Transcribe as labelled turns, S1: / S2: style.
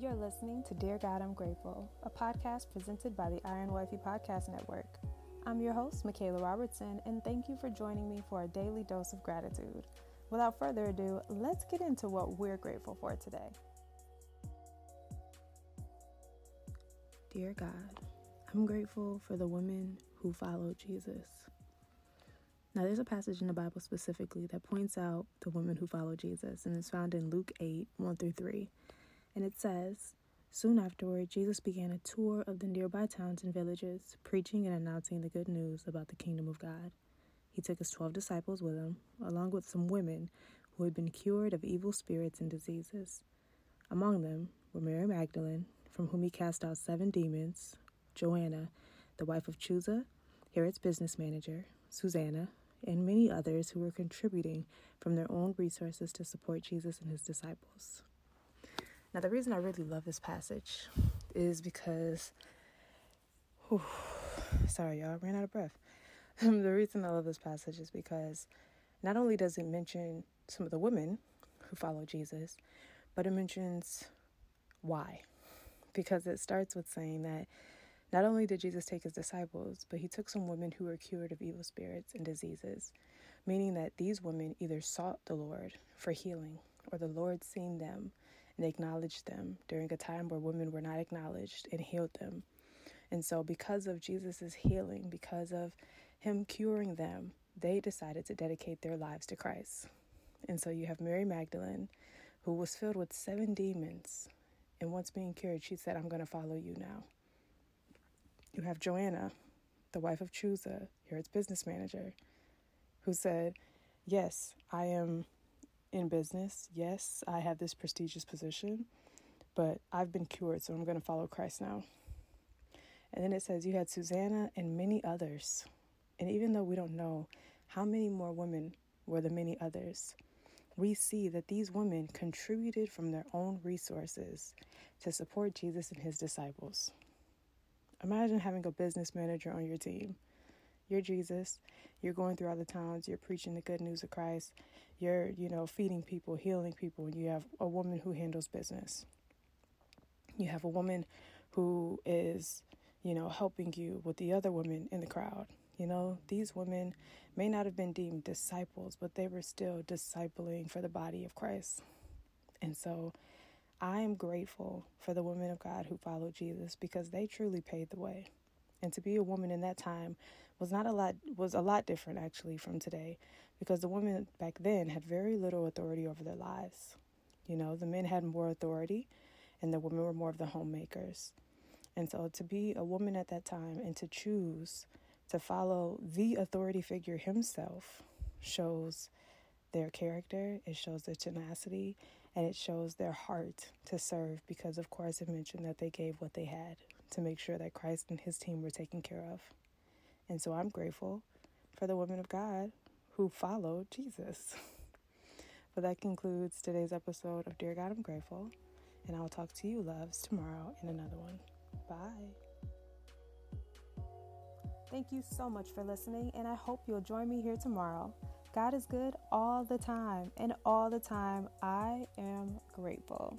S1: You're listening to Dear God, I'm Grateful, a podcast presented by the Iron Wifey Podcast Network. I'm your host, Michaela Robertson, and thank you for joining me for a daily dose of gratitude. Without further ado, let's get into what we're grateful for today. Dear God, I'm grateful for the women who followed Jesus. Now, there's a passage in the Bible specifically that points out the women who followed Jesus, and it's found in Luke 8 1 through 3. And it says, Soon afterward, Jesus began a tour of the nearby towns and villages, preaching and announcing the good news about the kingdom of God. He took his twelve disciples with him, along with some women who had been cured of evil spirits and diseases. Among them were Mary Magdalene, from whom he cast out seven demons, Joanna, the wife of Chuza, Herod's business manager, Susanna, and many others who were contributing from their own resources to support Jesus and his disciples. Now, the reason I really love this passage is because, whew, sorry, y'all, I ran out of breath. the reason I love this passage is because not only does it mention some of the women who follow Jesus, but it mentions why. Because it starts with saying that not only did Jesus take his disciples, but he took some women who were cured of evil spirits and diseases, meaning that these women either sought the Lord for healing or the Lord seen them and acknowledged them during a time where women were not acknowledged and healed them. And so, because of Jesus' healing, because of him curing them, they decided to dedicate their lives to Christ. And so, you have Mary Magdalene, who was filled with seven demons. And once being cured, she said, I'm going to follow you now. You have Joanna, the wife of Chuza, Herod's business manager, who said, Yes, I am in business. Yes, I have this prestigious position, but I've been cured, so I'm going to follow Christ now. And then it says you had Susanna and many others. And even though we don't know how many more women were the many others, we see that these women contributed from their own resources to support Jesus and his disciples. Imagine having a business manager on your team you're Jesus. You're going through all the towns. You're preaching the good news of Christ. You're, you know, feeding people, healing people. And you have a woman who handles business. You have a woman who is, you know, helping you with the other women in the crowd. You know, these women may not have been deemed disciples, but they were still discipling for the body of Christ. And so I am grateful for the women of God who followed Jesus because they truly paid the way and to be a woman in that time was not a lot was a lot different actually from today because the women back then had very little authority over their lives. You know the men had more authority and the women were more of the homemakers. And so to be a woman at that time and to choose to follow the authority figure himself shows their character, it shows their tenacity, and it shows their heart to serve because, of course, it mentioned that they gave what they had to make sure that Christ and his team were taken care of. And so I'm grateful for the women of God who followed Jesus. but that concludes today's episode of Dear God, I'm Grateful. And I'll talk to you, loves, tomorrow in another one. Bye. Thank you so much for listening, and I hope you'll join me here tomorrow. God is good all the time, and all the time I am grateful.